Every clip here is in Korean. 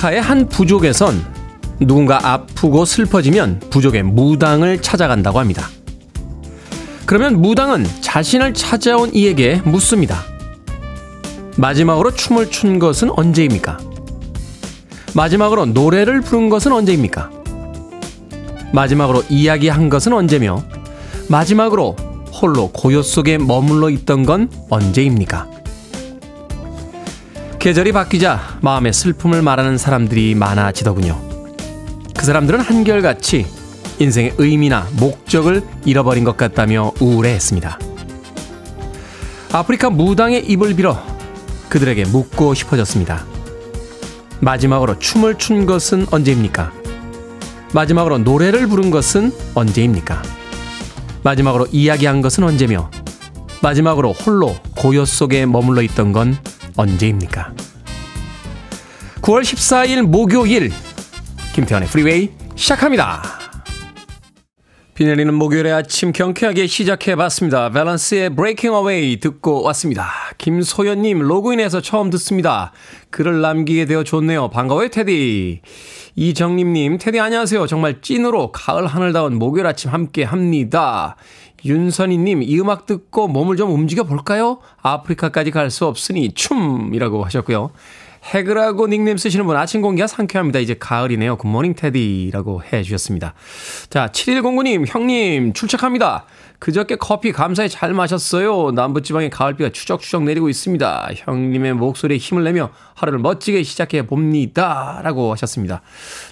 아프리카의 한 부족에선 누군가 아프고 슬퍼지면 부족의 무당을 찾아간다고 합니다. 그러면 무당은 자신을 찾아온 이에게 묻습니다. 마지막으로 춤을 춘 것은 언제입니까? 마지막으로 노래를 부른 것은 언제입니까? 마지막으로 이야기한 것은 언제며 마지막으로 홀로 고요 속에 머물러 있던 건 언제입니까? 계절이 바뀌자 마음의 슬픔을 말하는 사람들이 많아지더군요. 그 사람들은 한결같이 인생의 의미나 목적을 잃어버린 것 같다며 우울해했습니다. 아프리카 무당의 입을 빌어 그들에게 묻고 싶어졌습니다. 마지막으로 춤을 춘 것은 언제입니까? 마지막으로 노래를 부른 것은 언제입니까? 마지막으로 이야기한 것은 언제며 마지막으로 홀로 고요 속에 머물러 있던 건 언제입니까? 9월 14일 목요일 김태훈의 프리웨이 시작합니다. 비 내리는 목요일의 아침 경쾌하게 시작해봤습니다. 밸런스의 Breaking Away 듣고 왔습니다. 김소연님 로그인해서 처음 듣습니다. 글을 남기게 되어 좋네요. 반가워요 테디. 이정림님 테디 안녕하세요. 정말 찐으로 가을 하늘다운 목요일 아침 함께 합니다. 윤선희님 이 음악 듣고 몸을 좀 움직여 볼까요? 아프리카까지 갈 수 없으니 춤이라고 하셨고요. 해그라고 닉네임 쓰시는 분 아침 공기가 상쾌합니다. 이제 가을이네요. 굿모닝 테디라고 해 주셨습니다. 자, 7109님, 형님, 출첵합니다. 그저께 커피 감사히 잘 마셨어요. 남부지방에 가을비가 추적추적 내리고 있습니다. 형님의 목소리에 힘을 내며 하루를 멋지게 시작해 봅니다. 라고 하셨습니다.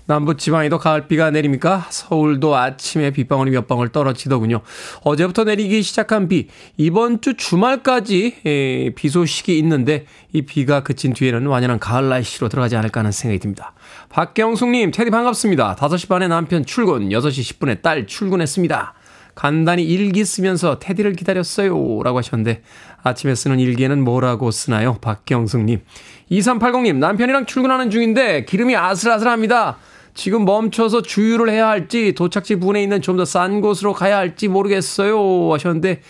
남부지방에도 가을비가 내립니까? 서울도 아침에 빗방울이 몇 방울 떨어지더군요. 어제부터 내리기 시작한 비, 이번 주 주말까지 비 소식이 있는데 이 비가 그친 뒤에는 완연한 가을 날씨로 들어가지 않을까 하는 생각이 듭니다. 박경숙님, 테디 반갑습니다. 5시 반에 남편 출근, 6시 10분에 딸 출근했습니다. 간단히 일기 쓰면서 테디를 기다렸어요. 라고 하셨는데 아침에 쓰는 일기에는 뭐라고 쓰나요? 박경숙님. 2380님, 남편이랑 출근하는 중인데 기름이 아슬아슬합니다. 지금 멈춰서 주유를 해야 할지 도착지 부근에 있는 좀 더 싼 곳으로 가야 할지 모르겠어요. 하셨는데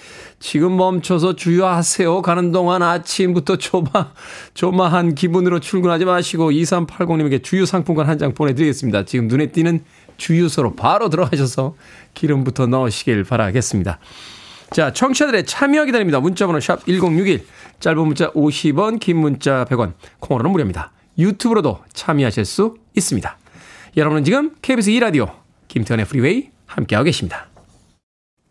지금 멈춰서 주유하세요. 가는 동안 아침부터 조마, 조마한 기분으로 출근하지 마시고 2380님에게 주유 상품권 한 장 보내드리겠습니다. 지금 눈에 띄는 주유소로 바로 들어가셔서 기름부터 넣으시길 바라겠습니다. 자, 청취자들의 참여 기다립니다. 문자번호 샵 1061, 짧은 문자 50원, 긴 문자 100원, 콩으로는 무료입니다. 유튜브로도 참여하실 수 있습니다. 여러분은 지금 KBS 2라디오 김태현의 프리웨이 함께하고 계십니다.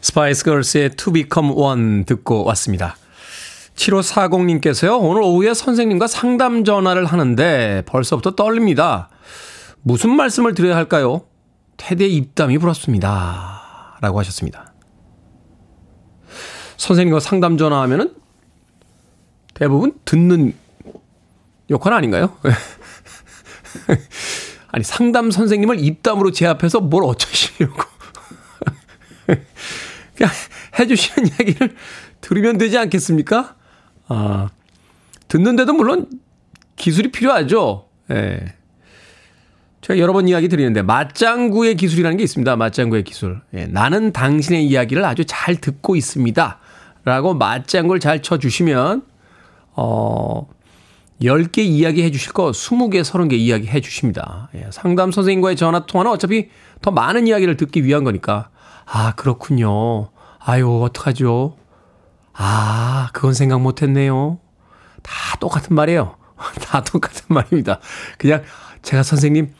스파이스 걸스의 2 Become 1 듣고 왔습니다. 7540님께서요, 오늘 오후에 선생님과 상담 전화를 하는데 벌써부터 떨립니다. 무슨 말씀을 드려야 할까요? 테디의 입담이 부럽습니다. 라고 하셨습니다. 선생님과 상담 전화하면은 대부분 듣는 역할 아닌가요? 아니, 상담 선생님을 입담으로 제 앞에서 뭘 어쩌시려고. 그냥 해주시는 이야기를 들으면 되지 않겠습니까? 아, 듣는데도 물론 기술이 필요하죠. 예. 제가 여러 번 이야기 드리는데 맞장구의 기술이라는 게 있습니다. 맞장구의 기술. 예, 나는 당신의 이야기를 아주 잘 듣고 있습니다. 라고 맞장구를 잘 쳐주시면, 어, 10개 이야기 해주실 거 20개, 30개 이야기 해주십니다. 예, 상담 선생님과의 전화 통화는 어차피 더 많은 이야기를 듣기 위한 거니까. 아, 그렇군요. 아유, 어떡하죠? 아, 그건 생각 못 했네요. 다 똑같은 말이에요. 다 똑같은 말입니다. 그냥 제가 선생님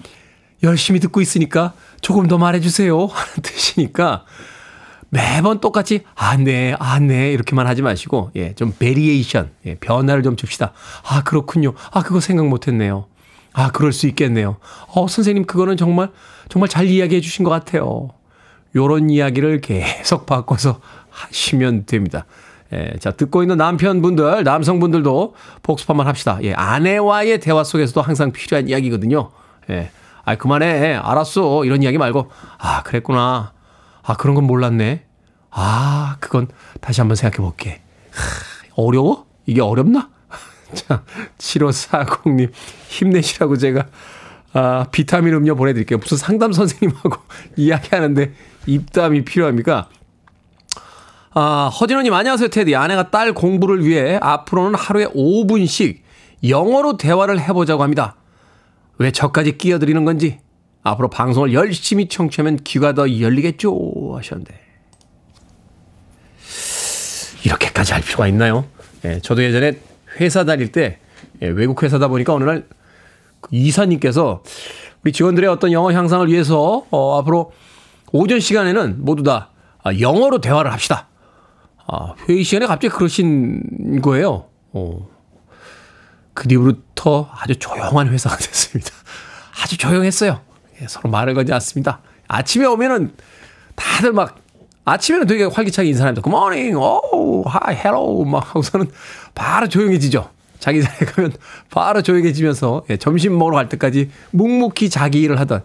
열심히 듣고 있으니까 조금 더 말해주세요. 하는 뜻이니까 매번 똑같이 아, 네, 아, 네 이렇게만 하지 마시고 예, 좀 variation, 예, 변화를 좀 줍시다. 아, 그렇군요. 아, 그거 생각 못 했네요. 아, 그럴 수 있겠네요. 어, 선생님, 그거는 정말, 정말 잘 이야기해 주신 것 같아요. 요런 이야기를 계속 바꿔서 하시면 됩니다. 예, 자, 듣고 있는 남편분들, 남성분들도 복습한번 합시다. 예, 아내와의 대화 속에서도 항상 필요한 이야기거든요. 예, 아, 그만해. 알았어. 이런 이야기 말고, 아, 그랬구나. 아, 그런 건 몰랐네. 아, 그건 다시 한번 생각해 볼게. 어려워? 이게 어렵나? 자, 7540님, 힘내시라고 제가, 아, 비타민 음료 보내드릴게요. 무슨 상담 선생님하고 이야기하는데 입담이 필요합니까? 아, 허진호님, 안녕하세요, 테디. 아내가 딸 공부를 위해 앞으로는 하루에 5분씩 영어로 대화를 해보자고 합니다. 왜 저까지 끼어드리는 건지 앞으로 방송을 열심히 청취하면 귀가 더 열리겠죠 하셨는데 이렇게까지 할 필요가 있나요? 예, 저도 예전에 회사 다닐 때 예, 외국 회사다 보니까 어느 날그 이사님께서 우리 직원들의 어떤 영어 향상을 위해서 어, 앞으로 오전 시간에는 모두 다 아, 영어로 대화를 합시다. 아, 회의 시간에 갑자기 그러신 거예요. 어. 그 뒤부터 아주 조용한 회사가 됐습니다. 아주 조용했어요. 예, 서로 말을 걸지 않습니다. 아침에 오면은 다들 막 아침에는 되게 활기차게 인사합니다. Good morning, oh, hi, hello 막 하고서는 바로 조용해지죠. 자기 자리에 가면 바로 조용해지면서 예, 점심 먹으러 갈 때까지 묵묵히 자기 일을 하던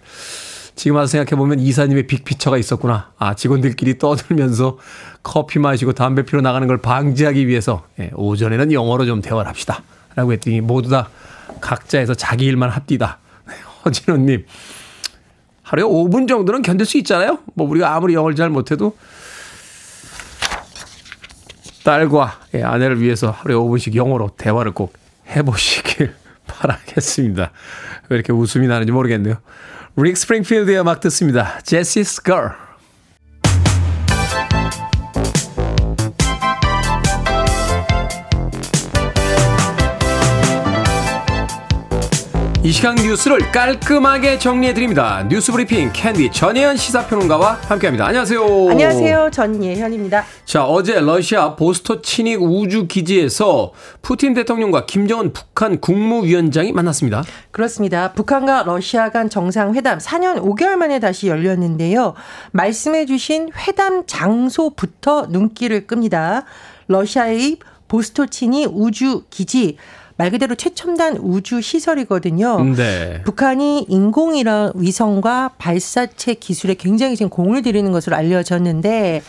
지금 와서 생각해보면 이사님의 빅피처가 있었구나. 아, 직원들끼리 떠들면서 커피 마시고 담배 피러 나가는 걸 방지하기 위해서 예, 오전에는 영어로 좀 대화를 합시다. 라고 했더니 모두 다 각자에서 자기 일만 합디다. 허진호님. 하루에 5분 정도는 견딜 수 있잖아요? 뭐 우리가 아무리 영어를 잘 못해도 딸과 예, 아내를 위해서 하루에 5분씩 영어로 대화를 꼭 해보시길 바라겠습니다. 왜 이렇게 웃음이 나는지 모르겠네요. 릭 스프링필드의 음악 듣습니다. 제시스 걸. 이 시간 뉴스를 깔끔하게 정리해드립니다. 뉴스 브리핑 캔디 전예현 시사평론가와 함께합니다. 안녕하세요. 안녕하세요. 전예현입니다. 자, 어제 러시아 보스토치닉 우주기지에서 푸틴 대통령과 김정은 북한 국무위원장이 만났습니다. 그렇습니다. 북한과 러시아 간 정상회담 4년 5개월 만에 다시 열렸는데요. 말씀해주신 회담 장소부터 눈길을 끕니다. 러시아의 보스토치니 우주기지 말 그대로 최첨단 우주 시설이거든요. 네. 북한이 인공위성 위성과 발사체 기술에 굉장히 지금 공을 들이는 것으로 알려졌는데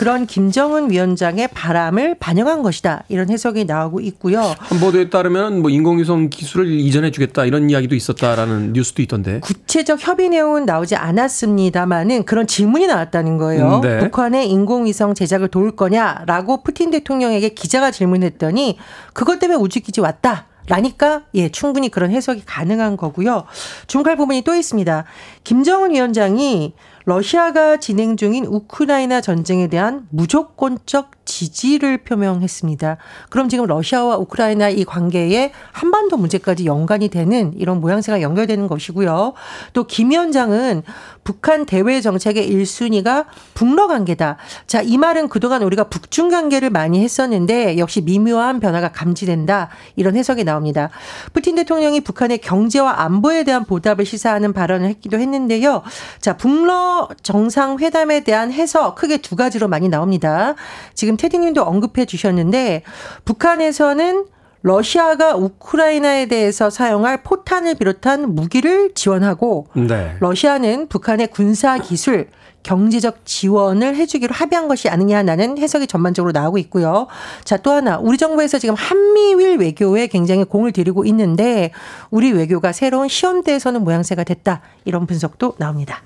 그런 김정은 위원장의 바람을 반영한 것이다. 이런 해석이 나오고 있고요. 한 보도에 따르면 뭐 인공위성 기술을 이전해 주겠다 이런 이야기도 있었다라는 뉴스도 있던데. 구체적 협의 내용은 나오지 않았습니다만은 그런 질문이 나왔다는 거예요. 음, 네. 북한의 인공위성 제작을 도울 거냐라고 푸틴 대통령에게 기자가 질문했더니 그것 때문에 우주기지 왔다. 라니까 예 충분히 그런 해석이 가능한 거고요. 주목할 부분이 또 있습니다. 김정은 위원장이 러시아가 진행 중인 우크라이나 전쟁에 대한 무조건적 지지를 표명했습니다. 그럼 지금 러시아와 우크라이나 이 관계에 한반도 문제까지 연관이 되는 이런 모양새가 연결되는 것이고요. 또 김 위원장은 북한 대외 정책의 1순위가 북러 관계다. 자, 이 말은 그동안 우리가 북중 관계를 많이 했었는데 역시 미묘한 변화가 감지된다. 이런 해석이 나옵니다. 푸틴 대통령이 북한의 경제와 안보에 대한 보답을 시사하는 발언을 했기도 했는데요. 자, 북러 정상회담에 대한 해석 크게 두 가지로 많이 나옵니다. 지금 테디 님도 언급해 주셨는데 북한에서는 러시아가 우크라이나에 대해서 사용할 포탄을 비롯한 무기를 지원하고 네. 러시아는 북한의 군사 기술 경제적 지원을 해주기로 합의한 것이 아니냐라는 해석이 전반적으로 나오고 있고요. 자, 또 하나, 우리 정부에서 지금 한미일 외교에 굉장히 공을 들이고 있는데, 우리 외교가 새로운 시험대에 서는 모양새가 됐다. 이런 분석도 나옵니다.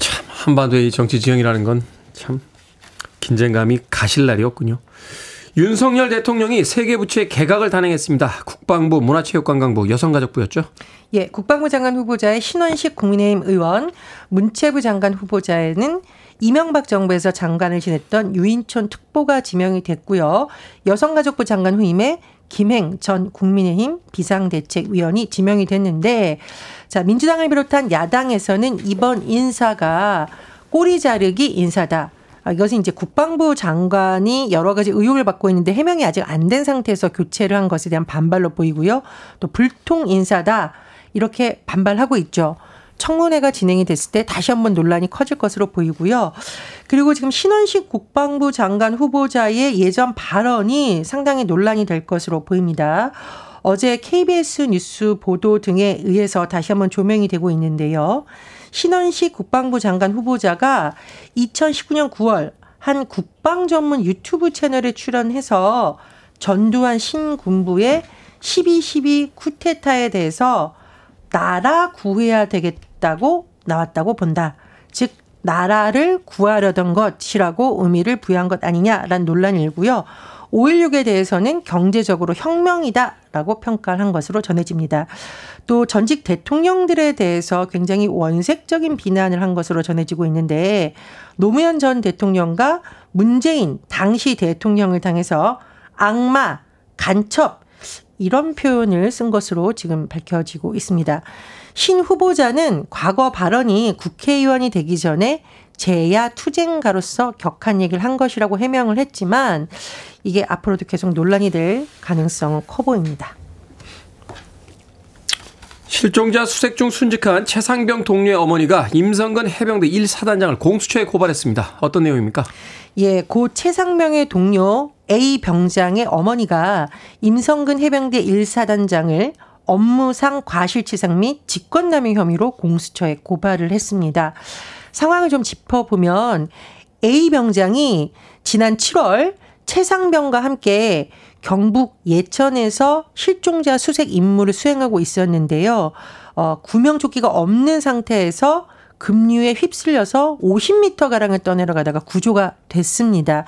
참, 한반도의 정치 지형이라는 건 참 긴장감이 가실 날이 없군요. 윤석열 대통령이 세계 부처의 개각을 단행했습니다. 국방부, 문화체육관광부, 여성가족부였죠? 예, 국방부 장관 후보자의 신원식 국민의힘 의원, 문체부 장관 후보자에는 이명박 정부에서 장관을 지냈던 유인촌 특보가 지명이 됐고요. 여성가족부 장관 후임에 김행 전 국민의힘 비상대책위원이 지명이 됐는데, 자, 민주당을 비롯한 야당에서는 이번 인사가 꼬리 자르기 인사다. 아, 이것은 이제 국방부 장관이 여러 가지 의혹을 받고 있는데 해명이 아직 안 된 상태에서 교체를 한 것에 대한 반발로 보이고요. 또 불통 인사다 이렇게 반발하고 있죠. 청문회가 진행이 됐을 때 다시 한번 논란이 커질 것으로 보이고요. 그리고 지금 신원식 국방부 장관 후보자의 예전 발언이 상당히 논란이 될 것으로 보입니다. 어제 KBS 뉴스 보도 등에 의해서 다시 한번 조명이 되고 있는데요. 신원식 국방부 장관 후보자가 2019년 9월 한 국방 전문 유튜브 채널에 출연해서 전두환 신군부의 12.12 쿠데타에 대해서 나라 구해야 되겠다고 나왔다고 본다. 즉 나라를 구하려던 것이라고 의미를 부여한 것 아니냐라는 논란이 일고요. 5.16에 대해서는 경제적으로 혁명이다 라고 평가를 한 것으로 전해집니다. 또 전직 대통령들에 대해서 굉장히 원색적인 비난을 한 것으로 전해지고 있는데 노무현 전 대통령과 문재인 당시 대통령을 당해서 악마, 간첩 이런 표현을 쓴 것으로 지금 밝혀지고 있습니다. 신 후보자는 과거 발언이 국회의원이 되기 전에 제야 투쟁가로서 격한 얘기를 한 것이라고 해명을 했지만 이게 앞으로도 계속 논란이 될 가능성은 커 보입니다. 실종자 수색 중 순직한 최상병 동료의 어머니가 임성근 해병대 1사단장을 공수처에 고발했습니다. 어떤 내용입니까? 예, 고 최상병의 동료 A 병장의 어머니가 임성근 해병대 1사단장을 업무상 과실치상 및 직권남용 혐의로 공수처에 고발을 했습니다. 상황을 좀 짚어보면 A 병장이 지난 7월 최상병과 함께 경북 예천에서 실종자 수색 임무를 수행하고 있었는데요. 어, 구명조끼가 없는 상태에서 급류에 휩쓸려서 50m가량을 떠내려가다가 구조가 됐습니다.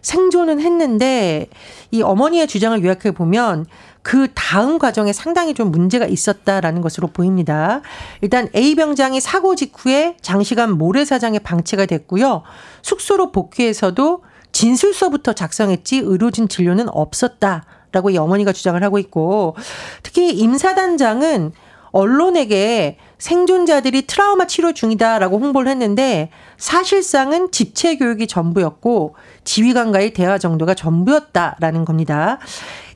생존은 했는데 이 어머니의 주장을 요약해 보면 그 다음 과정에 상당히 좀 문제가 있었다라는 것으로 보입니다. 일단 A 병장이 사고 직후에 장시간 모래사장에 방치가 됐고요. 숙소로 복귀해서도 진술서부터 작성했지 의료진 진료는 없었다 라고 이 어머니가 주장을 하고 있고 특히 임사단장은 언론에게 생존자들이 트라우마 치료 중이다라고 홍보를 했는데 사실상은 집체 교육이 전부였고 지휘관과의 대화 정도가 전부였다라는 겁니다.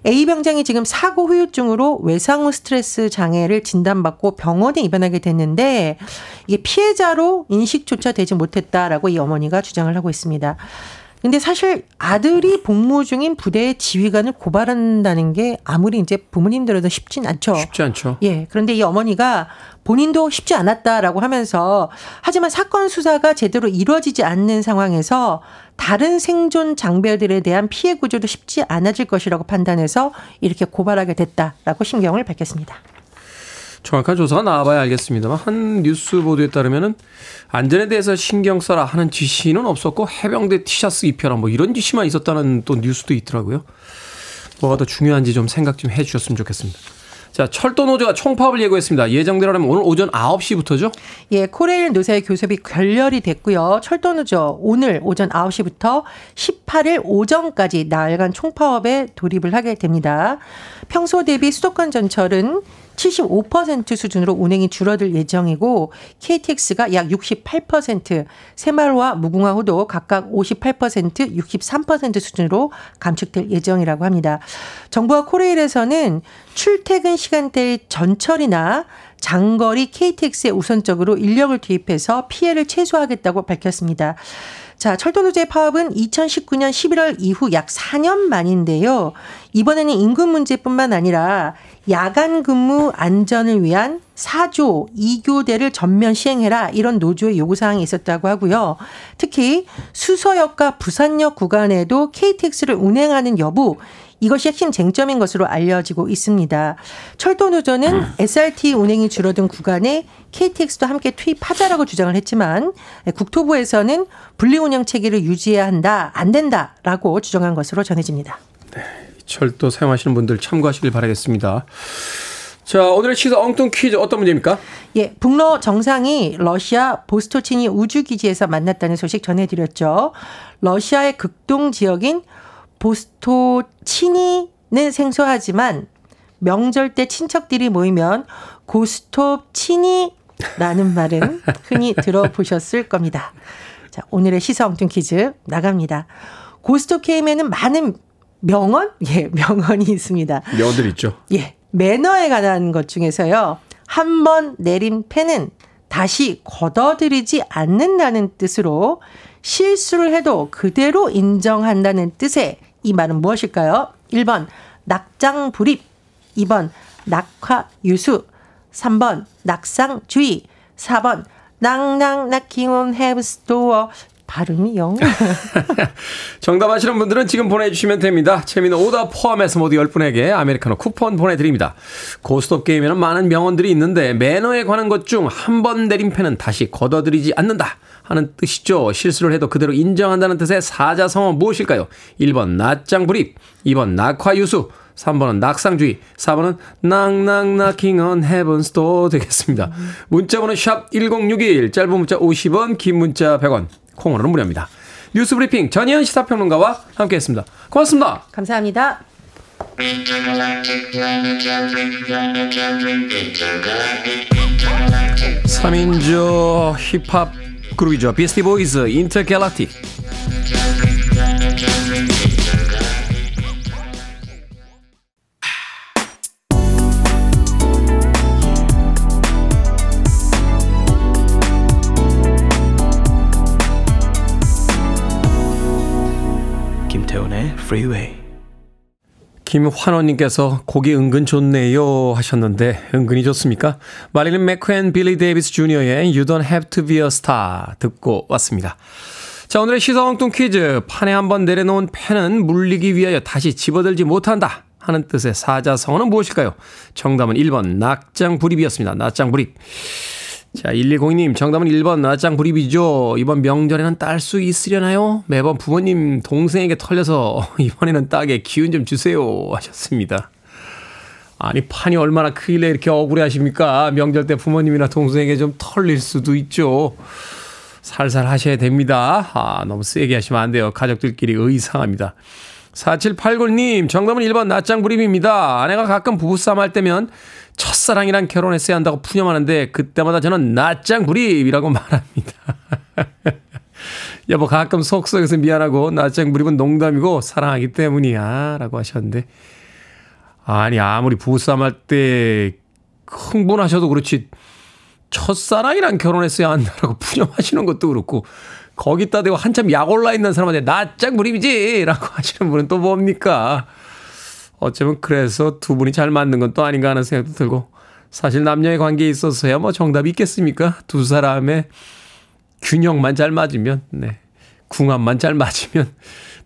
A 병장이 지금 사고 후유증으로 외상 후 스트레스 장애를 진단받고 병원에 입원하게 됐는데 이게 피해자로 인식조차 되지 못했다라고 이 어머니가 주장을 하고 있습니다. 근데 사실 아들이 복무 중인 부대의 지휘관을 고발한다는 게 아무리 이제 부모님들에도 쉽진 않죠. 쉽지 않죠. 예. 그런데 이 어머니가 본인도 쉽지 않았다라고 하면서 하지만 사건 수사가 제대로 이루어지지 않는 상황에서 다른 생존 장별들에 대한 피해 구조도 쉽지 않아질 것이라고 판단해서 이렇게 고발하게 됐다라고 신경을 밝혔습니다. 정확한 조사가 나와봐야 알겠습니다만 한 뉴스 보도에 따르면은 안전에 대해서 신경 써라 하는 지시는 없었고 해병대 티셔츠 입혀라 뭐 이런 지시만 있었다는 또 뉴스도 있더라고요. 뭐가 더 중요한지 좀 생각 좀 해주셨으면 좋겠습니다. 자, 철도 노조가 총파업을 예고했습니다. 예정대로라면 오늘 오전 9시부터죠? 예, 코레일 노사의 교섭이 결렬이 됐고요. 철도 노조 오늘 오전 9시부터 18일 오전까지 나흘간 총파업에 돌입을 하게 됩니다. 평소 대비 수도권 전철은 75% 수준으로 운행이 줄어들 예정이고 KTX가 약 68%, 새마을화, 무궁화 호도 각각 58%, 63% 수준으로 감축될 예정이라고 합니다. 정부와 코레일에서는 출퇴근 시간대 전철이나 장거리 KTX에 우선적으로 인력을 투입해서 피해를 최소화하겠다고 밝혔습니다. 자, 철도노조의 파업은 2019년 11월 이후 약 4년 만인데요. 이번에는 임금 문제뿐만 아니라 야간 근무 안전을 위한 4조 2교대를 전면 시행해라 이런 노조의 요구사항이 있었다고 하고요. 특히 수서역과 부산역 구간에도 KTX를 운행하는 여부 이것이 핵심 쟁점인 것으로 알려지고 있습니다. 철도 노조는 SRT 운행이 줄어든 구간에 KTX도 함께 투입하자라고 주장을 했지만 국토부에서는 분리 운영 체계를 유지해야 한다, 안 된다라고 주장한 것으로 전해집니다. 네, 철도 사용하시는 분들 참고하시길 바라겠습니다. 자, 오늘의 시사 엉뚱 퀴즈 어떤 문제입니까? 예, 북러 정상이 러시아 보스토치니 우주기지에서 만났다는 소식 전해드렸죠. 러시아의 극동 지역인 보스토 치니는 생소하지만 명절 때 친척들이 모이면 고스톱 치니라는 말은 흔히 들어보셨을 겁니다. 자, 오늘의 시사엉뚱 퀴즈 나갑니다. 고스톱 게임에는 많은 명언? 예, 명언이 있습니다. 명언들 있죠. 예. 매너에 관한 것 중에서요. 한 번 내린 펜은 다시 걷어들이지 않는다는 뜻으로 실수를 해도 그대로 인정한다는 뜻의 이 말은 무엇일까요? 1번 낙장불입, 2번 낙화유수, 3번 낙상주의, 4번 낭낭 낙킹온 헤브스토어 발음이 영. 정답 아시는 분들은 지금 보내주시면 됩니다. 재미는 오답 포함해서 모두 10분에게 아메리카노 쿠폰 보내드립니다. 고스톱 게임에는 많은 명언들이 있는데 매너에 관한 것 중 한번 펜은 다시 걷어들이지 않는다 하는 뜻이죠. 실수를 해도 그대로 인정한다는 뜻의 사자성어 무엇일까요? 1번 낯장불입, 2번 낙화유수, 3번은 낙상주의, 4번은 낭낭나킹 on heaven's door 되겠습니다. 문자번호 샵 1061, 짧은 문자 50원, 긴 문자 100원, 콩으로는 무료입니다. 뉴스 브리핑 전희연 시사평론가와 함께했습니다. 고맙습니다. 감사합니다. 3인조 힙합 그룹이죠. 비스티 보이즈 인터갤락틱. Freeway. 김환원님께서 곡이 은근 좋네요 하셨는데 은근히 좋습니까? 마릴린 맥쿠 빌리 데이비스 주니어의 You Don't Have to Be a Star 듣고 왔습니다. 자 오늘의 시사엉뚱 퀴즈 판에 한번 내려놓은 펜은 물리기 위하여 다시 집어들지 못한다 하는 뜻의 사자성어는 무엇일까요? 정답은 1번 낙장불입이었습니다. 낙장불입. 자, 1102님, 정답은 1번 낙장불입이죠. 이번 명절에는 딸 수 있으려나요? 매번 부모님 동생에게 털려서 이번에는 따게 기운 좀 주세요. 하셨습니다. 아니, 판이 얼마나 크길래 이렇게 억울해 하십니까? 명절 때 부모님이나 동생에게 좀 털릴 수도 있죠. 살살 하셔야 됩니다. 아, 너무 세게 하시면 안 돼요. 가족들끼리 의상합니다. 4789님, 정답은 1번 낯장 불입입니다. 아내가 가끔 부부싸움 할 때면 첫사랑이랑 결혼했어야 한다고 푸념하는데 그때마다 저는 낯장 불입이라고 말합니다. 여보 가끔 속속에서 미안하고 낯장 불입은 농담이고 사랑하기 때문이야 라고 하셨는데 아니 아무리 부부싸움 할 때 흥분하셔도 그렇지 첫사랑이랑 결혼했어야 한다라고 푸념하시는 것도 그렇고 거기다 대고 한참 약 올라 있는 사람한테 낯장 불입이지 라고 하시는 분은 또 뭡니까 어쩌면 그래서 두 분이 잘 맞는 건 또 아닌가 하는 생각도 들고 사실 남녀의 관계에 있어서야 뭐 정답이 있겠습니까? 두 사람의 균형만 잘 맞으면, 네. 궁합만 잘 맞으면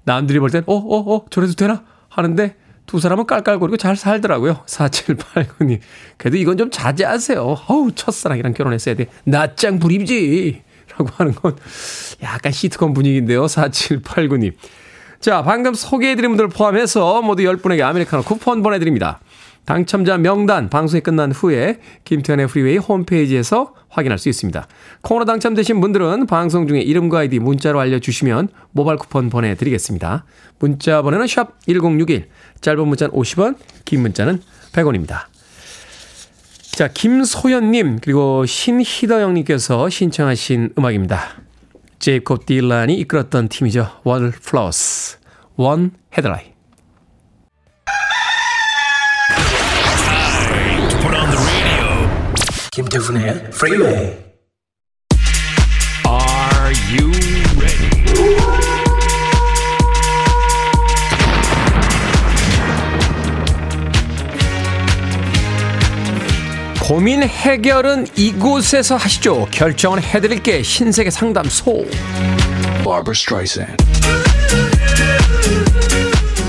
남들이 볼 땐, 어, 어, 어, 저래도 되나? 하는데 두 사람은 깔깔거리고 잘 살더라고요. 4789님. 그래도 이건 좀 자제하세요. 어우, 첫사랑이랑 결혼했어야 돼. 낙장불입이지. 라고 하는 건 약간 시트콤 분위기인데요. 4789님. 자, 방금 소개해드린 분들 포함해서 모두 10분에게 아메리카노 쿠폰 보내드립니다. 당첨자 명단 방송이 끝난 후에 김태훈의 프리웨이 홈페이지에서 확인할 수 있습니다. 코너 당첨되신 분들은 방송 중에 이름과 아이디 문자로 알려주시면 모바일 쿠폰 보내드리겠습니다. 문자 번호는 샵 1061, 짧은 문자는 50원, 긴 문자는 100원입니다. 자, 김소연님, 그리고 신희더영님께서 신청하신 음악입니다. 제이콥 딜란이 이끌었던 팀이죠. 월플라워스, One Headlight. 김태훈의 프리웨이 고민 해결은 이곳에서 하시죠. 결정을 해드릴게 신세계 상담소.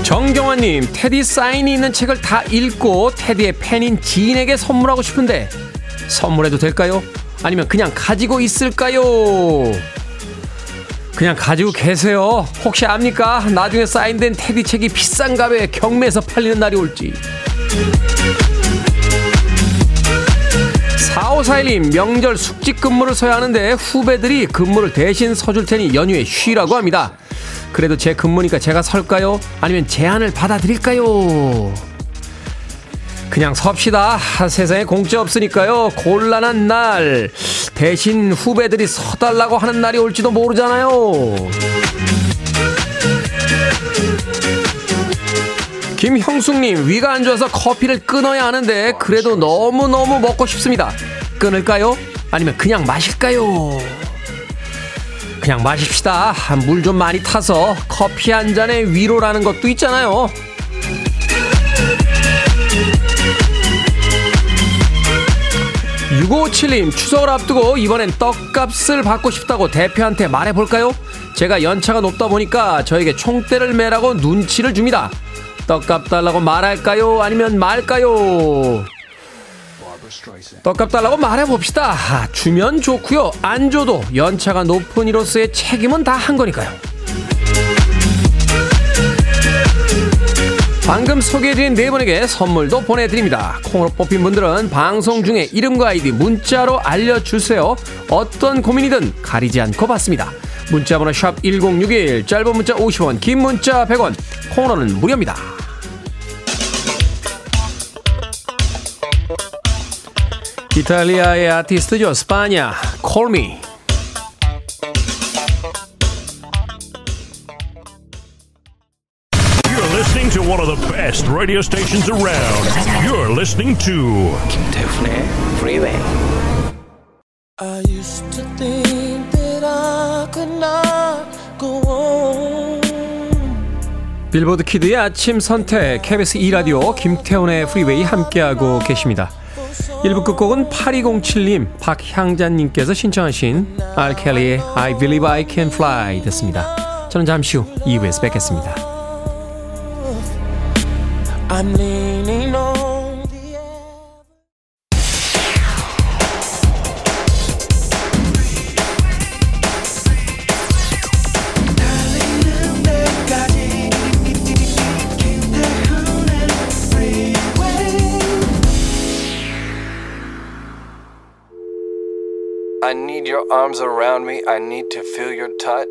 정경환님, 테디 사인이 있는 책을 다 읽고 테디의 팬인 지인에게 선물하고 싶은데 선물해도 될까요? 아니면 그냥 가지고 있을까요? 그냥 가지고 계세요. 혹시 압니까? 나중에 사인된 테디 책이 비싼 값에 경매에서 팔리는 날이 올지. 4541님 명절 숙직 근무를 서야 하는데 후배들이 근무를 대신 서줄 테니 연휴에 쉬라고 합니다. 그래도 제 근무니까 제가 설까요? 아니면 제안을 받아들일까요? 그냥 섭시다. 세상에 공짜 없으니까요. 곤란한 날. 대신 후배들이 서달라고 하는 날이 올지도 모르잖아요. 김형숙님, 위가 안 좋아서 커피를 끊어야 하는데, 그래도 너무너무 먹고 싶습니다. 끊을까요? 아니면 그냥 마실까요? 그냥 마십시다. 물 좀 많이 타서 커피 한 잔에 위로라는 것도 있잖아요. 6557님, 추석을 앞두고 이번엔 떡값을 받고 싶다고 대표한테 말해볼까요? 제가 연차가 높다 보니까 저에게 총대를 매라고 눈치를 줍니다. 떡값 달라고 말할까요? 아니면 말까요? 떡값 달라고 말해봅시다. 주면 좋고요. 안 줘도 연차가 높은 이로서의 책임은 다 한 거니까요. 방금 소개해드린 네 분에게 선물도 보내드립니다. 콩으로 뽑힌 분들은 방송 중에 이름과 아이디 문자로 알려주세요. 어떤 고민이든 가리지 않고 받습니다. 문자번호 샵 1061, 짧은 문자 50원, 긴 문자 100원, 콩으로는 무료입니다. 이탈리아의 아티스트죠. 스파냐, 콜미. listening to one of the best radio stations around. You're listening to 김태훈의 Freeway. I used to think that I could not go on. 빌보드 키드의 아침 선택 KBS 2 라디오 김태훈의 Freeway 함께하고 계십니다. 1부 끝곡은 8207님, 박향자님께서 신청하신 알켈리의 I Believe I Can Fly 됐습니다. 저는 잠시 후 2부에서 뵙겠습니다. Arms around me. I need to feel your touch.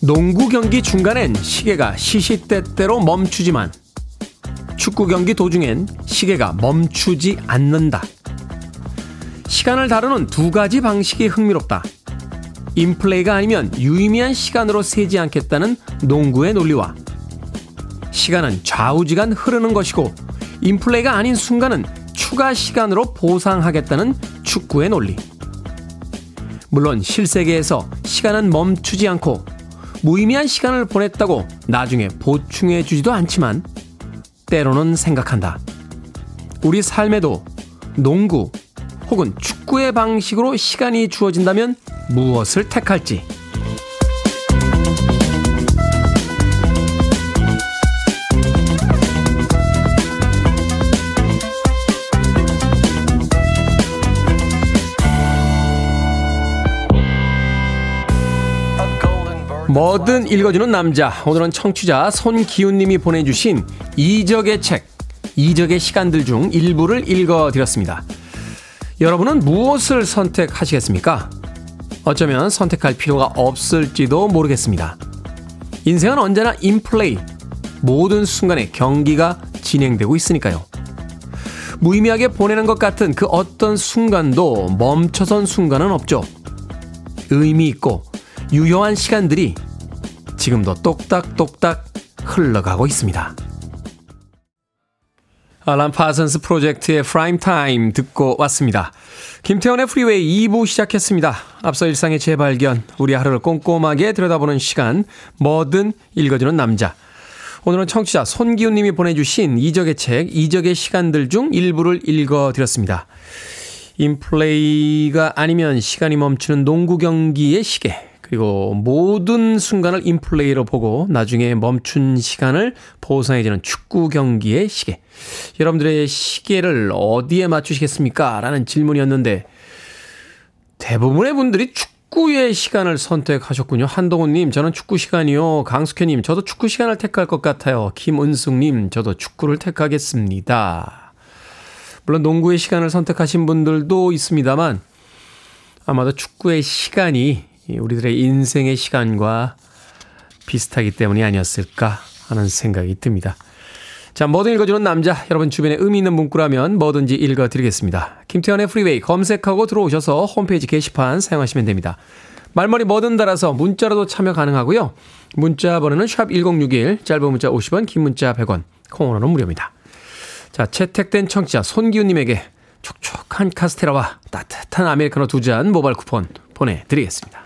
농구 경기 중간엔 시계가 시시때때로 멈추지만 축구 경기 도중엔 시계가 멈추지 않는다. 시간을 다루는 두 가지 방식이 흥미롭다. 인플레이가 아니면 유의미한 시간으로 세지 않겠다는 농구의 논리와 시간은 좌우지간 흐르는 것이고 인플레이가 아닌 순간은 추가 시간으로 보상하겠다는 축구의 논리. 물론 실세계에서 시간은 멈추지 않고 무의미한 시간을 보냈다고 나중에 보충해 주지도 않지만 때로는 생각한다. 우리 삶에도 농구 혹은 축구의 방식으로 시간이 주어진다면 무엇을 택할지. 뭐든 읽어주는 남자. 오늘은 청취자 손기훈님이 보내주신 이적의 책, 이적의 시간들 중 일부를 읽어드렸습니다. 여러분은 무엇을 선택하시겠습니까? 어쩌면 선택할 필요가 없을지도 모르겠습니다. 인생은 언제나 인플레이, 모든 순간에 경기가 진행되고 있으니까요. 무의미하게 보내는 것 같은 그 어떤 순간도 멈춰선 순간은 없죠. 의미 있고 유효한 시간들이 지금도 똑딱똑딱 흘러가고 있습니다. 알란 파슨스 프로젝트의 Prime Time 듣고 왔습니다. 김태훈의 프리웨이 2부 시작했습니다. 앞서 일상의 재발견, 우리 하루를 꼼꼼하게 들여다보는 시간, 뭐든 읽어주는 남자. 오늘은 청취자 손기훈 님이 보내주신 이적의 책, 이적의 시간들 중 일부를 읽어드렸습니다. 인플레이가 아니면 시간이 멈추는 농구 경기의 시계. 그리고 모든 순간을 인플레이로 보고 나중에 멈춘 시간을 보상해주는 축구 경기의 시계. 여러분들의 시계를 어디에 맞추시겠습니까? 라는 질문이었는데 대부분의 분들이 축구의 시간을 선택하셨군요. 한동훈님, 저는 축구 시간이요. 강숙현님, 저도 축구 시간을 택할 것 같아요. 김은숙님, 저도 축구를 택하겠습니다. 물론 농구의 시간을 선택하신 분들도 있습니다만 아마도 축구의 시간이 우리들의 인생의 시간과 비슷하기 때문이 아니었을까 하는 생각이 듭니다. 자, 뭐든 읽어주는 남자. 여러분 주변에 의미 있는 문구라면 뭐든지 읽어드리겠습니다. 김태훈의 프리웨이 검색하고 들어오셔서 홈페이지 게시판 사용하시면 됩니다. 말머리 뭐든 달아서 문자로도 참여 가능하고요. 문자 번호는 샵 1061, 짧은 문자 50원, 긴 문자 100원, 콩으로는 무료입니다. 자, 채택된 청취자 손기훈님에게 촉촉한 카스테라와 따뜻한 아메리카노 두 잔 모바일 쿠폰 보내드리겠습니다.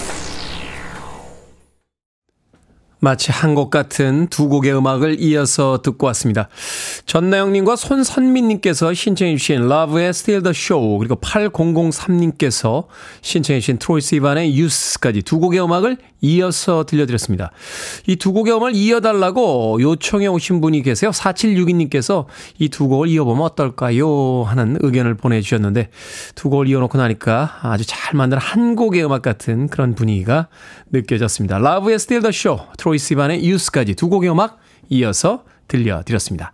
마치 한 곡 같은 두 곡의 음악을 이어서 듣고 왔습니다. 전나영님과 손선민님께서 신청해 주신 Love의 Still the Show 그리고 8003님께서 신청해 주신 트로이 시반의 Youth까지 두 곡의 음악을 이어서 들려드렸습니다. 이 두 곡의 음악을 이어달라고 요청해 오신 분이 계세요. 4762님께서 이 두 곡을 이어보면 어떨까요? 하는 의견을 보내주셨는데 두 곡을 이어놓고 나니까 아주 잘 만든 한 곡의 음악 같은 그런 분위기가 느껴졌습니다. Love의 Still the Show, 트로이 시반의 Youth까지 두 곡의 음악 이어서 들려드렸습니다.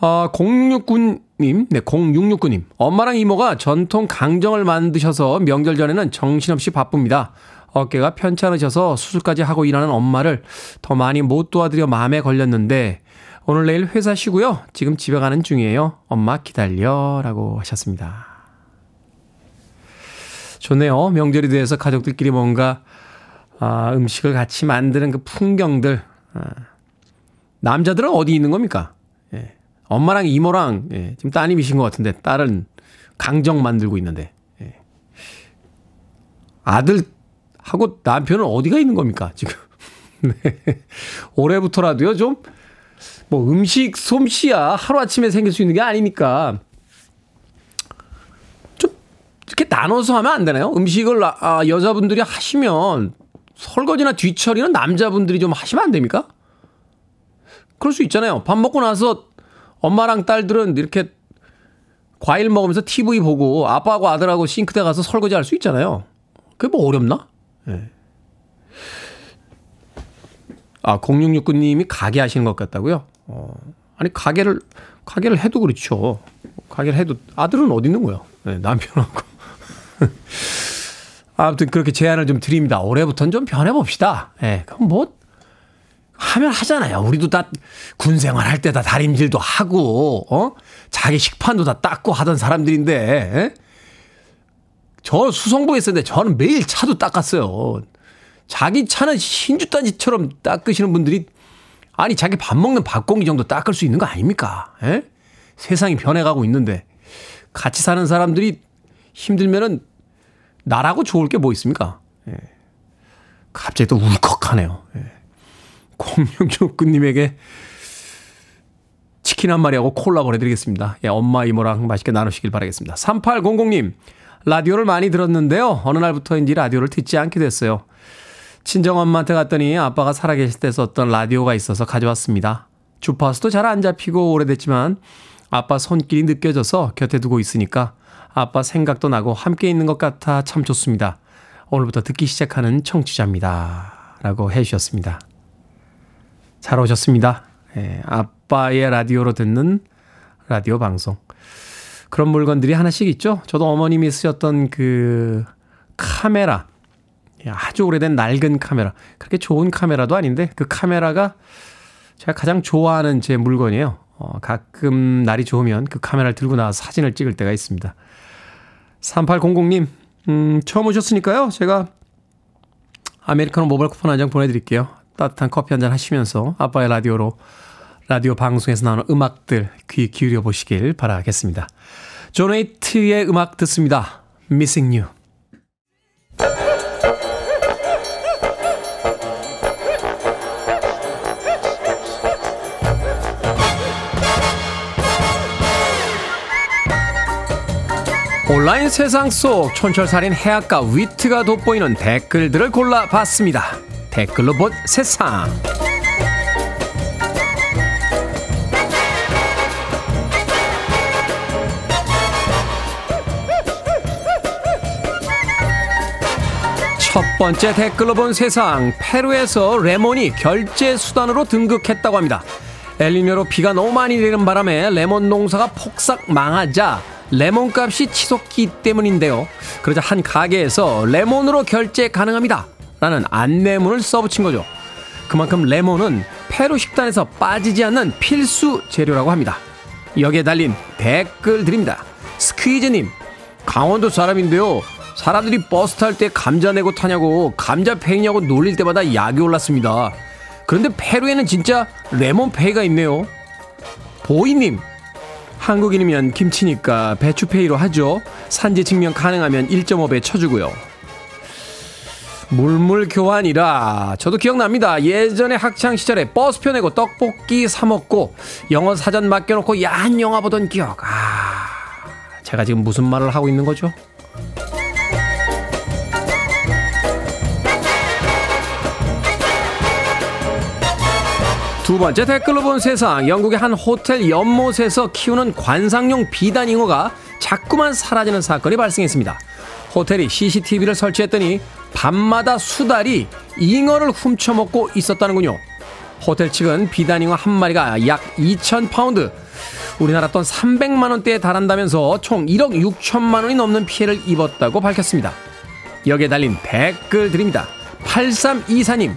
아, 069님, 네, 0669님. 엄마랑 이모가 전통 강정을 만드셔서 명절 전에는 정신없이 바쁩니다. 어깨가 편찮으셔서 수술까지 하고 일하는 엄마를 더 많이 못 도와드려 마음에 걸렸는데 오늘 내일 회사 쉬고요. 지금 집에 가는 중이에요. 엄마 기다려. 라고 하셨습니다. 좋네요. 명절이 돼서 가족들끼리 뭔가 아, 음식을 같이 만드는 그 풍경들. 아, 남자들은 어디 있는 겁니까? 예. 엄마랑 이모랑 예, 지금 따님이신 것 같은데 딸은 강정 만들고 있는데 예. 아들 하고 남편은 어디가 있는 겁니까, 지금? 네. 올해부터라도요, 좀, 뭐 음식 솜씨야 하루아침에 생길 수 있는 게 아니니까, 좀, 이렇게 나눠서 하면 안 되나요? 음식을 아, 여자분들이 하시면 설거지나 뒤처리는 남자분들이 좀 하시면 안 됩니까? 그럴 수 있잖아요. 밥 먹고 나서 엄마랑 딸들은 이렇게 과일 먹으면서 TV 보고 아빠하고 아들하고 싱크대 가서 설거지 할 수 있잖아요. 그게 뭐 어렵나? 네. 아, 0669님이 가게 하시는 것 같다고요? 어, 아니, 가게를, 가게를 해도 그렇죠. 가게를 해도 아들은 어디 있는 거예요? 네, 남편하고. 아무튼 그렇게 제안을 좀 드립니다. 올해부터는 좀 변해봅시다. 예, 네, 그럼 뭐, 하면 하잖아요. 우리도 다 군 생활 할 때 다 다림질도 하고, 어? 자기 식판도 다 닦고 하던 사람들인데, 예? 저 수성구에 있었는데 저는 매일 차도 닦았어요. 자기 차는 신주단지처럼 닦으시는 분들이 아니 자기 밥 먹는 밥공기 정도 닦을 수 있는 거 아닙니까? 에? 예? 세상이 변해가고 있는데 같이 사는 사람들이 힘들면은 나라고 좋을 게 뭐 있습니까? 예. 갑자기 또 울컥하네요. 예. 0669님에게 치킨 한 마리하고 콜라 보내드리겠습니다. 예, 엄마 이모랑 맛있게 나누시길 바라겠습니다. 3800님 라디오를 많이 들었는데요. 어느 날부터인지 라디오를 듣지 않게 됐어요. 친정엄마한테 갔더니 아빠가 살아계실 때 썼던 라디오가 있어서 가져왔습니다. 주파수도 잘 안 잡히고 오래됐지만 아빠 손길이 느껴져서 곁에 두고 있으니까 아빠 생각도 나고 함께 있는 것 같아 참 좋습니다. 오늘부터 듣기 시작하는 청취자입니다. 라고 해주셨습니다. 잘 오셨습니다. 예, 아빠의 라디오로 듣는 라디오 방송. 그런 물건들이 하나씩 있죠. 저도 어머님이 쓰셨던 그 카메라. 아주 오래된 낡은 카메라. 그렇게 좋은 카메라도 아닌데 그 카메라가 제가 가장 좋아하는 제 물건이에요. 어, 가끔 날이 좋으면 그 카메라를 들고 나와서 사진을 찍을 때가 있습니다. 3800님, 음, 처음 오셨으니까요. 제가 아메리카노 모바일 쿠폰 한 장 보내드릴게요. 따뜻한 커피 한 잔 하시면서 아빠의 라디오로 라디오 방송에서 나오는 음악들 귀 기울여 보시길 바라겠습니다. 조네이트의 음악 듣습니다. Missing You. 온라인 세상 속 촌철살인 해악과 위트가 돋보이는 댓글들을 골라봤습니다. 댓글로 본 세상. 첫 번째 댓글로 본 세상. 페루에서 레몬이 결제 수단으로 등극했다고 합니다. 엘리뇨로 비가 너무 많이 내리는 바람에 레몬 농사가 폭삭 망하자 레몬 값이 치솟기 때문인데요. 그러자 한 가게에서 레몬으로 결제 가능합니다. 라는 안내문을 써붙인 거죠. 그만큼 레몬은 페루 식단에서 빠지지 않는 필수 재료라고 합니다. 여기에 달린 댓글 드립니다. 스퀴즈님, 강원도 사람인데요. 사람들이 버스 탈 때 감자 내고 타냐고 감자 페이냐고 놀릴 때마다 약이 올랐습니다. 그런데 페루에는 진짜 레몬 페이가 있네요. 보이님, 한국인이면 김치니까 배추페이로 하죠. 산지 증명 가능하면 1.5배 쳐주고요. 물물 교환이라 저도 기억납니다. 예전에 학창 시절에 버스표 내고 떡볶이 사 먹고 영어 사전 맡겨놓고 야한 영화 보던 기억. 아, 제가 지금 무슨 말을 하고 있는 거죠? 두 번째 댓글로 본 세상. 영국의 한 호텔 연못에서 키우는 관상용 비단잉어가 자꾸만 사라지는 사건이 발생했습니다. 호텔이 CCTV를 설치했더니 밤마다 수달이 잉어를 훔쳐먹고 있었다는군요. 호텔 측은 비단잉어 한 마리가 약 2,000파운드, 우리나라 돈 300만 원대에 달한다면서 총 1억 6천만 원이 넘는 피해를 입었다고 밝혔습니다. 여기에 달린 댓글 드립니다. 8324님,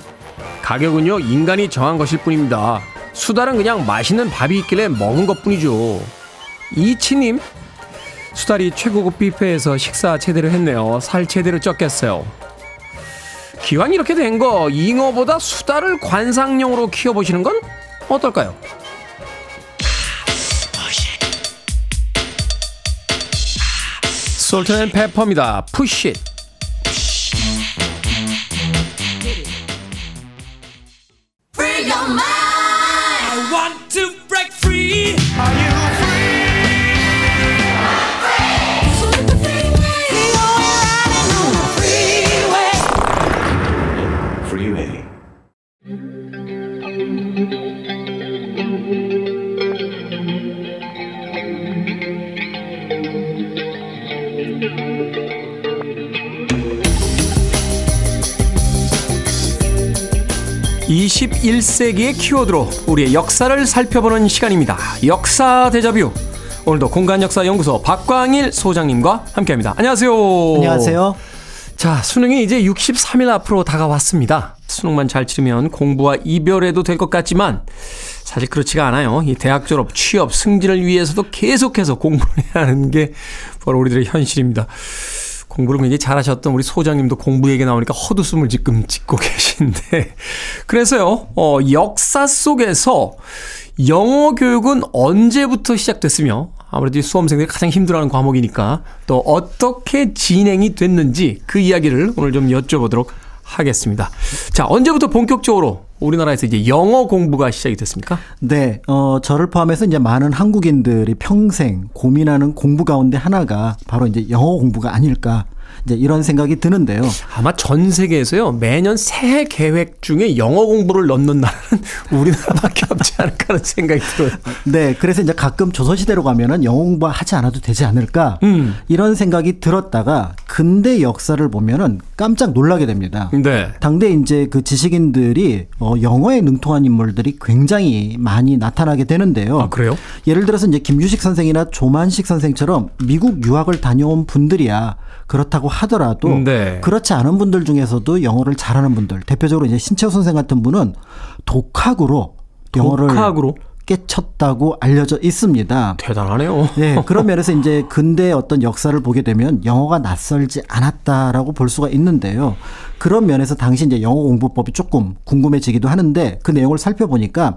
가격은요, 인간이 정한 것일 뿐입니다. 수달은 그냥 맛있는 밥이 있길래 먹은 것 뿐이죠. 이치님, 수달이 최고급 뷔페에서 식사 제대로 했네요. 살 제대로 쪘겠어요. 기왕 이렇게 된 거, 잉어보다 수달을 관상용으로 키워보시는 건 어떨까요? 솔트앤 페퍼입니다. 푸시 (21세기의) 키워드로 우리의 역사를 살펴보는 시간입니다. 역사 대자뷰. 오늘도 공간역사연구소 박광일 소장님과 함께합니다. 안녕하세요. 안녕하세요. 자 수능이 이제 63일 앞으로 다가왔습니다. 수능만 잘 치르면 공부와 이별해도 될 것 같지만 사실 그렇지가 않아요. 이 대학 졸업, 취업, 승진을 위해서도 계속해서 공부를 해야 하는 게 바로 우리들의 현실입니다. 공부를 굉장히 잘하셨던 우리 소장님도 공부 얘기 나오니까 헛웃음을 지금 짓고 계신데. 그래서요, 어, 역사 속에서 영어 교육은 언제부터 시작됐으며 아무래도 수험생들이 가장 힘들어하는 과목이니까 또 어떻게 진행이 됐는지 그 이야기를 오늘 좀 여쭤보도록 하겠습니다. 자, 언제부터 본격적으로 우리나라에서 이제 영어 공부가 시작이 됐습니까? 네, 어, 저를 포함해서 이제 많은 한국인들이 평생 고민하는 공부 가운데 하나가 바로 이제 영어 공부가 아닐까 이제 이런 생각이 드는데요. 아마 전 세계에서요 매년 새해 계획 중에 영어 공부를 넣는 나라는 우리나라밖에 없지 않을까 하는 생각이 들어요. 네, 그래서 이제 가끔 조선시대로 가면은 영어 공부하지 않아도 되지 않을까 음. 이런 생각이 들었다가 근대 역사를 보면은 깜짝 놀라게 됩니다. 네. 당대 이제 그 지식인들이 어, 영어에 능통한 인물들이 굉장히 많이 나타나게 되는데요. 아, 그래요? 예를 들어서 이제 김유식 선생이나 조만식 선생처럼 미국 유학을 다녀온 분들이야 그렇다고 하더라도 네. 그렇지 않은 분들 중에서도 영어를 잘하는 분들 대표적으로 이제 신채호 선생 같은 분은 독학으로 영어를 독학으로? 깨쳤다고 알려져 있습니다. 대단하네요. 네, 그런 면에서 이제 근대 어떤 역사를 보게 되면 영어가 낯설지 않았다라고 볼 수가 있는데요. 그런 면에서 당시 이제 영어 공부법이 조금 궁금해지기도 하는데 그 내용을 살펴보니까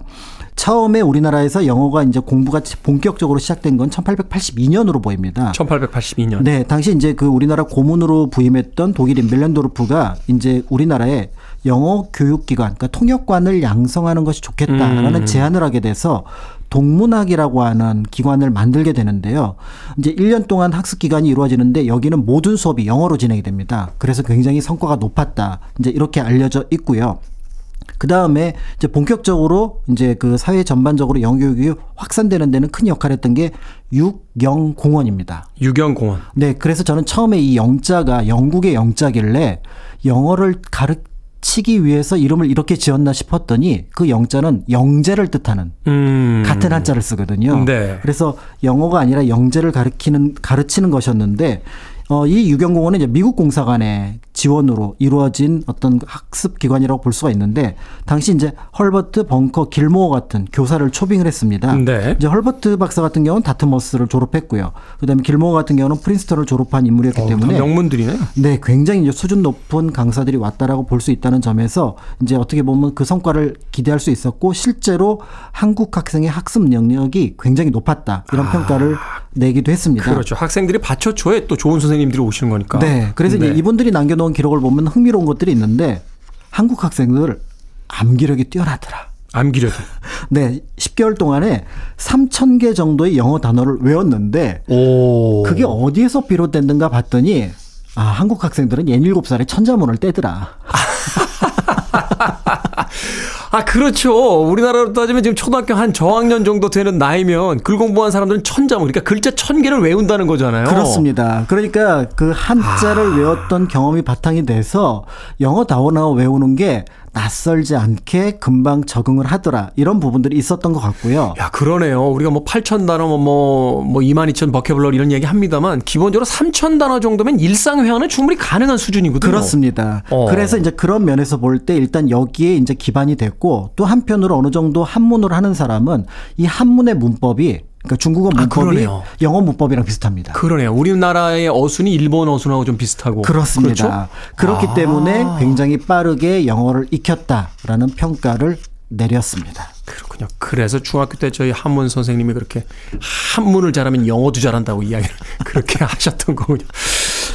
처음에 우리나라에서 영어가 이제 공부가 본격적으로 시작된 건 1882년으로 보입니다. 1882년. 네, 당시 이제 그 우리나라 고문으로 부임했던 독일인 멜렌도르프가 이제 우리나라에 영어 교육기관, 그러니까 통역관을 양성하는 것이 좋겠다라는 음. 제안을 하게 돼서 동문학이라고 하는 기관을 만들게 되는데요. 이제 1년 동안 학습 기간이 이루어지는데 여기는 모든 수업이 영어로 진행이 됩니다. 그래서 굉장히 성과가 높았다. 이제 이렇게 알려져 있고요. 그 다음에 이제 본격적으로 이제 그 사회 전반적으로 영어 교육이 확산되는 데는 큰 역할을 했던 게 육영공원입니다. 육영공원. 네, 그래서 저는 처음에 이 영자가 영국의 영자길래 영어를 가르 치기 위해서 이름을 이렇게 지었나 싶었더니 그 영자는 영재를 뜻하는 음. 같은 한자를 쓰거든요. 네. 그래서 영어가 아니라 영재를 가르치는 가르치는 것이었는데 어, 이 유경공원은 이제 미국 공사관의 지원으로 이루어진 어떤 학습 기관이라고 볼 수가 있는데 당시 이제 헐버트, 벙커, 길모어 같은 교사를 초빙을 했습니다. 네. 이제 헐버트 박사 같은 경우는 다트머스를 졸업했고요. 그다음에 길모어 같은 경우는 프린스턴을 졸업한 인물이었기 어, 때문에 명문들이네. 네, 굉장히 이제 수준 높은 강사들이 왔다라고 볼 수 있다는 점에서 이제 어떻게 보면 그 성과를 기대할 수 있었고 실제로 한국 학생의 학습 능력이 굉장히 높았다 이런 아. 평가를 내기도 했습니다. 그렇죠. 학생들이 받쳐줘야 또 좋은 선생님들이 오시는 거니까. 네. 그래서 네. 이제 이분들이 남겨놓은 기록을 보면 흥미로운 것들이 있는데 한국 학생들 암기력이 뛰어나더라. 암기력이. 네. 10개월 동안에 3,000개 정도의 영어 단어를 외웠는데 오. 그게 어디에서 비롯됐는가 봤더니 아, 한국 학생들은 17살에 천자문을 떼더라. 아, 그렇죠. 우리나라로 따지면 지금 초등학교 한 저학년 정도 되는 나이면 글 공부한 사람들은 천자문, 그러니까 글자 천 개를 외운다는 거잖아요. 그렇습니다. 그러니까 그 한자를 아. 외웠던 경험이 바탕이 돼서 영어 다원어 외우는 게 낯설지 않게 금방 적응을 하더라. 이런 부분들이 있었던 것 같고요. 야, 그러네요. 우리가 뭐 8천 단어, 뭐, 뭐, 뭐 2만 2천 버케블러 이런 얘기 합니다만 기본적으로 3천 단어 정도면 일상 회화는 충분히 가능한 수준이거든요. 그렇습니다. 어. 그래서 이제 그런 면에서 볼 때 일단 여기에 이제 기반이 됐고 또 한편으로 어느 정도 한문을 하는 사람은 이 한문의 문법이 그러니까 중국어 아, 문법이 아, 영어 문법이랑 비슷합니다. 그러네요. 우리나라의 어순이 일본 어순하고 좀 비슷하고 그렇습니다. 그렇죠? 그렇기 아. 때문에 굉장히 빠르게 영어를 익혔다라는 평가를 내렸습니다. 그렇군요. 그래서 중학교 때 저희 한문 선생님이 그렇게 한문을 잘하면 영어도 잘한다고 이야기를 그렇게 하셨던 거군요.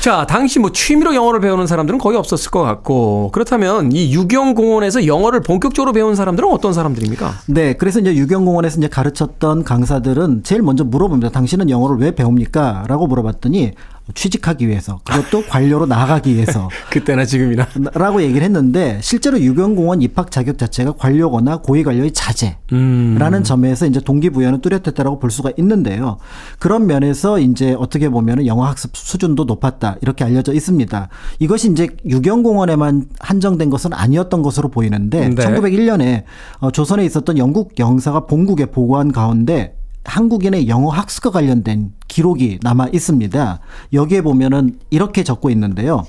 자, 당시 뭐 취미로 영어를 배우는 사람들은 거의 없었을 것 같고 그렇다면 이 유경공원에서 영어를 본격적으로 배운 사람들은 어떤 사람들입니까? 네, 그래서 이제 유경공원에서 이제 가르쳤던 강사들은 제일 먼저 물어봅니다. 당신은 영어를 왜 배웁니까?라고 물어봤더니 취직하기 위해서 그것도 관료로 나가기 위해서 그때나 지금이나 라고 얘기를 했는데 실제로 유경공원 입학 자격 자체가 관료거나 고위 관료의 자제라는 음. 점에서 이제 동기부여는 뚜렷했다라고 볼 수가 있는데요. 그런 면에서 이제 어떻게 보면 영어 학습 수준도 높았다 이렇게 알려져 있습니다. 이것이 이제 유경공원에만 한정된 것은 아니었던 것으로 보이는데 네. 1901년에 어, 조선에 있었던 영국 영사가 본국에 보고한 가운데 한국인의 영어 학습과 관련된 기록이 남아 있습니다. 여기에 보면은 이렇게 적고 있는데요.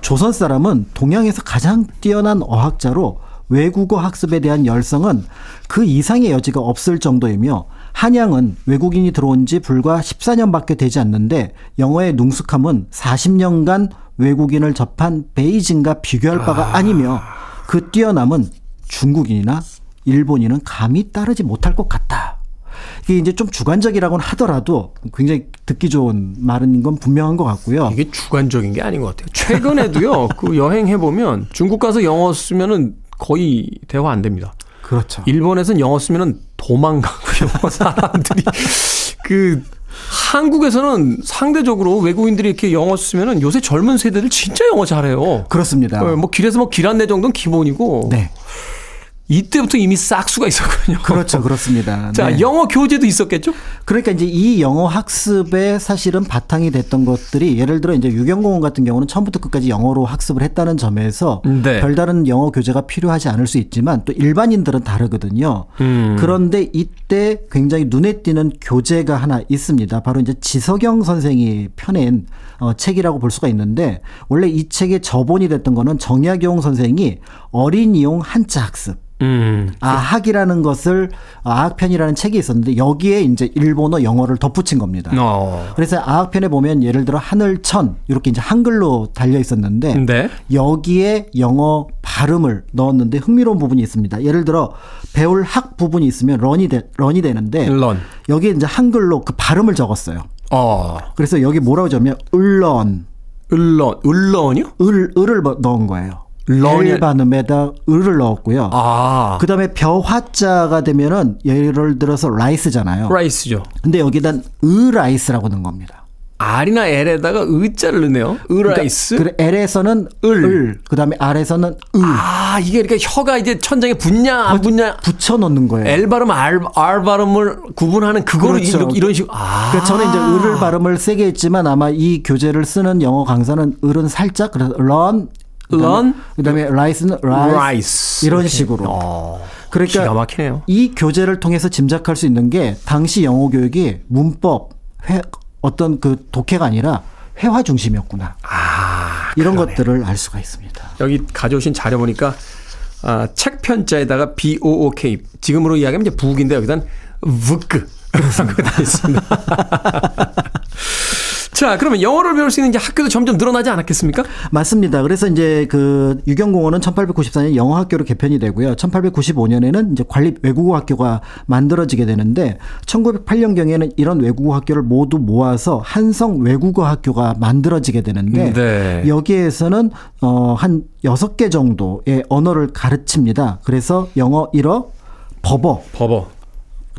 조선 사람은 동양에서 가장 뛰어난 어학자로 외국어 학습에 대한 열성은 그 이상의 여지가 없을 정도이며 한양은 외국인이 들어온 지 불과 14년밖에 되지 않는데 영어의 능숙함은 40년간 외국인을 접한 베이징과 비교할 바가 아. 아니며 그 뛰어남은 중국인이나 일본인은 감히 따르지 못할 것 같다. 이게 이제 좀 주관적이라고는 하더라도 굉장히 듣기 좋은 말인 건 분명한 것 같고요. 이게 주관적인 게 아닌 것 같아요. 최근에도요, 그 여행해 보면 중국 가서 영어 쓰면은 거의 대화 안 됩니다. 그렇죠. 일본에서는 영어 쓰면은 도망가고요. 사람들이 그 한국에서는 상대적으로 외국인들이 이렇게 영어 쓰면은 요새 젊은 세대들 진짜 영어 잘해요. 그렇습니다. 네, 뭐 길에서 뭐 길 안내 정도는 기본이고. 네. 이때부터 이미 싹수가 있었거든요. 그렇죠. 그렇습니다. 자, 네. 영어 교재도 있었겠죠? 그러니까 이제 이 영어 학습에 사실은 바탕이 됐던 것들이 예를 들어 이제 유경공원 같은 경우는 처음부터 끝까지 영어로 학습을 했다는 점에서 네. 별다른 영어 교재가 필요하지 않을 수 있지만 또 일반인들은 다르거든요. 음. 그런데 이때 굉장히 눈에 띄는 교재가 하나 있습니다. 바로 이제 지석영 선생이 펴낸 어, 책이라고 볼 수가 있는데 원래 이 책의 저본이 됐던 거는 정약용 선생이 어린이용 한자 학습 음. 아 학이라는 것을 아학편이라는 책이 있었는데 여기에 이제 일본어 영어를 덧붙인 겁니다. 어. 그래서 아학편에 보면 예를 들어 하늘천 이렇게 이제 한글로 달려 있었는데 네. 여기에 영어 발음을 넣었는데 흥미로운 부분이 있습니다. 예를 들어 배울 학 부분이 있으면 런이 되, 런이 되는데 런. 여기에 이제 한글로 그 발음을 적었어요. 어. 그래서 여기 뭐라고 적으면 을런 을런 을런이요? 을 을을 넣은 거예요. 런이 발음에다 을을 넣었고요. 아. 그다음에 벼화자가 되면은 예를 들어서 라이스잖아요. 라이스죠. 근데 여기다 으라이스라고 넣은 겁니다. R이나 L에다가 의자를 넣네요. 으라이스. 그러니까 그래 L에서는 을, 을. 그다음에 R에서는 을. 아 이게 이렇게 혀가 이제 천장에 붙냐 안 붙냐 붙여 넣는 거예요. L 발음 R, R 발음을 구분하는 그거를 그렇죠. 이런, 식으로. 아. 그러니까 저는 이제 을을 발음을 세게 했지만 아마 이 교재를 쓰는 영어 강사는 을은 살짝 그래서 런 learn 그다음에 rice는 rice, rice. 이런 이렇게. 식으로. 어, 그러니까. 이 교재를 통해서 짐작할 수 있는 게 당시 영어 교육이 문법 회, 어떤 그 독해가 아니라 회화 중심이었구나. 아, 이런 그러네. 것들을 알 수가 있습니다. 여기 가져오신 자료 보니까 아, 책 편자에다가 B O O K 지금으로 이야기하면 이제 북인데 여기단 그렇게 돼 있습니다. 자, 그러면 영어를 배울 수 있는 이제 학교도 점점 늘어나지 않았겠습니까? 맞습니다. 그래서 이제 그 유경공원은 1894년 영어 학교로 개편이 되고요. 1895년에는 이제 관립 외국어 학교가 만들어지게 되는데 1908년 경에는 이런 외국어 학교를 모두 모아서 한성 외국어 학교가 만들어지게 되는데 네. 여기에서는 어한 여섯 개 정도의 언어를 가르칩니다. 그래서 영어, 일어, 법어, 버버.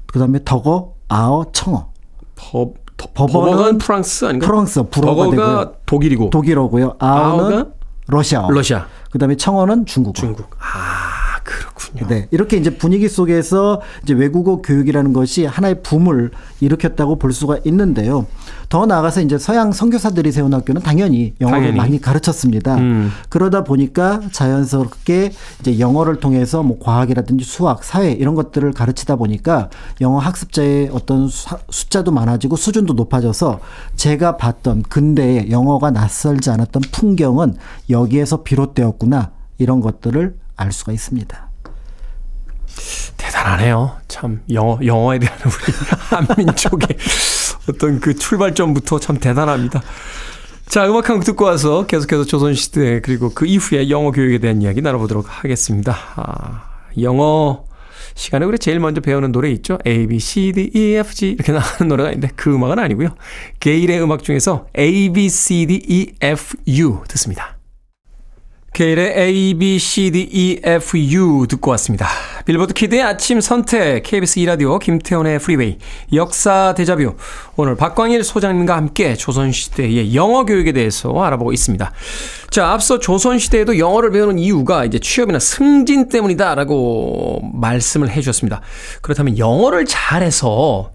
그다음에 덕어, 아어, 청어. 버, 더- 버버는 버버는 프랑스 아닌가? 프랑스, 불어가 되고요. 독일이고 독일어고요. 아어는 러시아어. 러시아, 그다음에 청어는 중국어. 중국. 아, 그렇군요. 네. 이렇게 이제 분위기 속에서 이제 외국어 교육이라는 것이 하나의 붐을 일으켰다고 볼 수가 있는데요. 더 나아가서 이제 서양 선교사들이 세운 학교는 당연히 영어를 당연히. 많이 가르쳤습니다. 음. 그러다 보니까 자연스럽게 이제 영어를 통해서 뭐 과학이라든지 수학, 사회 이런 것들을 가르치다 보니까 영어 학습자의 어떤 수- 숫자도 많아지고 수준도 높아져서 제가 봤던 근대의 영어가 낯설지 않았던 풍경은 여기에서 비롯되었구나 이런 것들을 알 수가 있습니다. 대단하네요. 참 영어 영어에 대한 우리 한민족의 어떤 그 출발점부터 참 대단합니다. 자, 음악 한 곡 듣고 와서 계속해서 조선시대 그리고 그 이후에 영어 교육에 대한 이야기 나눠보도록 하겠습니다. 아, 영어 시간에 우리 제일 먼저 배우는 노래 있죠? A, B, C, D, E, F, G 이렇게 나가는 노래가 있는데 그 음악은 아니고요. 게일의 음악 중에서 A, B, C, D, E, F, U 듣습니다. 게일의 A, B, C, D, E, F, U 듣고 왔습니다. 빌보드 키드의 아침 선택, KBS 2라디오, 김태훈의 프리웨이, 역사 대자뷰. 오늘 박광일 소장님과 함께 조선시대의 영어 교육에 대해서 알아보고 있습니다. 자, 앞서 조선시대에도 영어를 배우는 이유가 이제 취업이나 승진 때문이다라고 말씀을 해 주셨습니다. 그렇다면 영어를 잘해서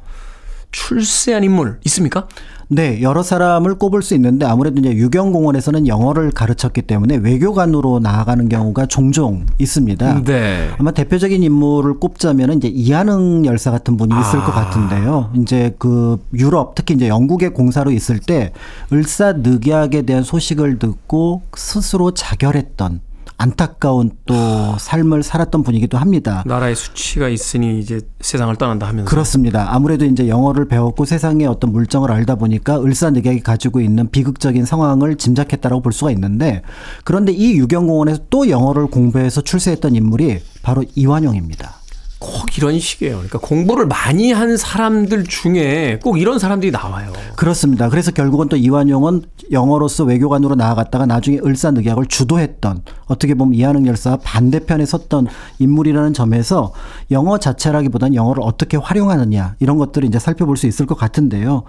출세한 인물 있습니까? 네, 여러 사람을 꼽을 수 있는데 아무래도 이제 유경공원에서는 영어를 가르쳤기 때문에 외교관으로 나아가는 경우가 종종 있습니다. 네. 아마 대표적인 인물을 꼽자면 이제 이한흥 열사 같은 분이 있을 아. 것 같은데요. 이제 그 유럽 특히 이제 영국의 공사로 있을 때 을사늑약에 대한 소식을 듣고 스스로 자결했던 안타까운 또 삶을 살았던 분이기도 합니다. 나라의 수치가 있으니 이제 세상을 떠난다 하면서. 그렇습니다. 아무래도 이제 영어를 배웠고 세상의 어떤 물정을 알다 보니까 을사늑약이 가지고 있는 비극적인 상황을 짐작했다라고 볼 수가 있는데 그런데 이 유경공원에서 또 영어를 공부해서 출세했던 인물이 바로 이완용입니다. 꼭 이런 식이에요. 그러니까 공부를 많이 한 사람들 중에 꼭 이런 사람들이 나와요. 그렇습니다. 그래서 결국은 또 이완용은 영어로서 외교관으로 나아갔다가 나중에 을사늑약을 주도했던 어떻게 보면 이한흥 열사와 반대편에 섰던 인물이라는 점에서 영어 자체라기보다는 영어를 어떻게 활용하느냐 이런 것들을 이제 살펴볼 수 있을 것 같은데요.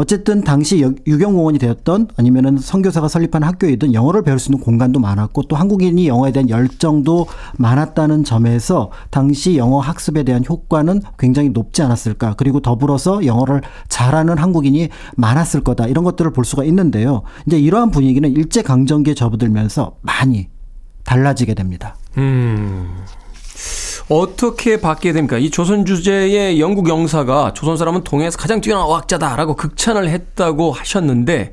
어쨌든 당시 여- 유경공원이 되었던 아니면은 선교사가 설립한 학교이든 영어를 배울 수 있는 공간도 많았고 또 한국인이 영어에 대한 열정도 많았다는 점에서 당시 영어 학습에 대한 효과는 굉장히 높지 않았을까. 그리고 더불어서 영어를 잘하는 한국인이 많았을 거다. 이런 것들을 볼 수가 있는데요. 이제 이러한 분위기는 일제 강점기에 접어들면서 많이 달라지게 됩니다. 음. 어떻게 바뀌게 됩니까? 이 조선 주제의 영국 영사가 조선 사람은 동해에서 가장 뛰어난 어학자다라고 극찬을 했다고 하셨는데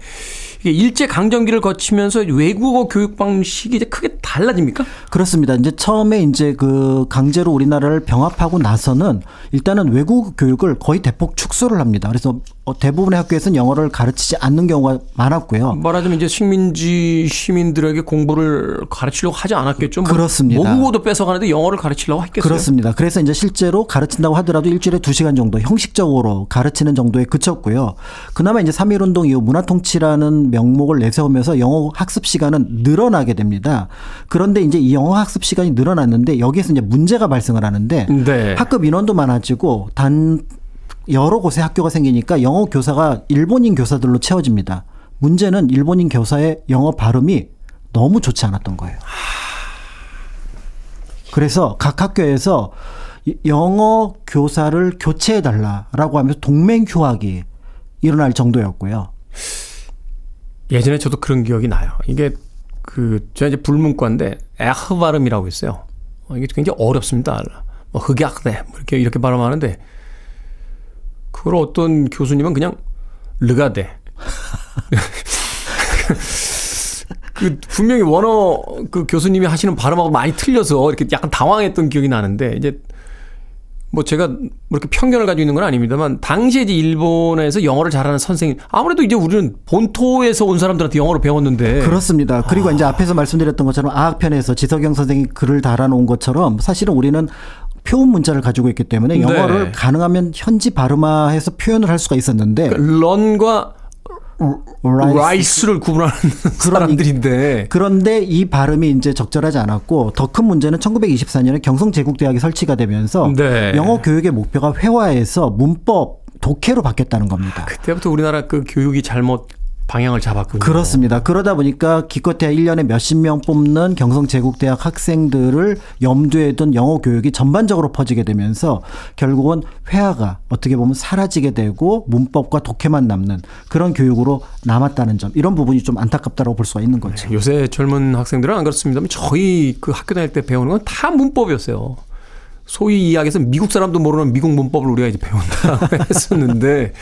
이게 일제 강점기를 거치면서 외국어 교육 방식이 이제 크게 달라집니까? 그렇습니다. 이제 처음에 이제 그 강제로 우리나라를 병합하고 나서는 일단은 외국 교육을 거의 대폭 축소를 합니다. 그래서 어, 대부분의 학교에서는 영어를 가르치지 않는 경우가 많았고요. 말하자면 이제 식민지 시민들에게 공부를 가르치려고 하지 않았겠죠. 뭐 그렇습니다. 모국어도 뺏어가는데 영어를 가르치려고 했겠어요. 그렇습니다. 그래서 이제 실제로 가르친다고 하더라도 일주일에 두시간 정도 형식적으로 가르치는 정도에 그쳤고요. 그나마 이제 3.1운동 이후 문화통치라는 명목을 내세우면서 영어 학습 시간은 늘어나게 됩니다. 그런데 이제 이 영어 학습 시간이 늘어났는데 여기에서 이제 문제가 발생을 하는데 네. 학급 인원도 많아지고 단 여러 곳에 학교가 생기니까 영어 교사가 일본인 교사들로 채워집니다. 문제는 일본인 교사의 영어 발음이 너무 좋지 않았던 거예요. 그래서 각 학교에서 이- 영어 교사를 교체해 달라라고 하면서 동맹 휴학이 일어날 정도였고요. 예전에 저도 그런 기억이 나요. 이게 그 제가 이제 불문과인데 에흐 발음이라고 있어요. 어, 이게 굉장히 어렵습니다. 뭐 흑약대 뭐 이렇게 이렇게 발음하는데 그걸 어떤 교수님은 그냥 르가대. 그 분명히 원어 그 교수님이 하시는 발음하고 많이 틀려서 이렇게 약간 당황했던 기억이 나는데 이제 뭐 제가 뭐 이렇게 편견을 가지고 있는 건 아닙니다만 당시에 이제 일본에서 영어를 잘하는 선생님 아무래도 이제 우리는 본토에서 온 사람들한테 영어를 배웠는데 그렇습니다. 그리고 아. 이제 앞에서 말씀드렸던 것처럼 아학편에서 지석영 선생이 글을 달아놓은 것처럼 사실은 우리는 표음 문자를 가지고 있기 때문에 영어를 네. 가능하면 현지 발음화해서 표현을 할 수가 있었는데 그러니까 learn과 rice. 를 구분하는 사람들인데 그런데 이 발음이 이제 적절하지 않았고 더 큰 문제는 1924년에 경성제국대학이 설치가 되면서 네. 영어 교육의 목표가 회화에서 문법 독해로 바뀌었다는 겁니다. 그때부터 우리나라 그 교육이 잘못 방향을 잡았군요. 그렇습니다. 그러다 보니까 기껏해야 1년에 몇십 명 뽑는 경성제국대학 학생들을 염두에 둔 영어 교육이 전반적으로 퍼지게 되면서 결국은 회화가 어떻게 보면 사라지게 되고 문법과 독해만 남는 그런 교육으로 남았다는 점 이런 부분이 좀 안타깝다고 볼 수가 있는 거죠. 네, 요새 젊은 학생들은 안 그렇습니다만 저희 그 학교 다닐 때 배우는 건 다 문법이었어요. 소위 이야기해서 미국 사람도 모르는 미국 문법을 우리가 이제 배운다 했었는데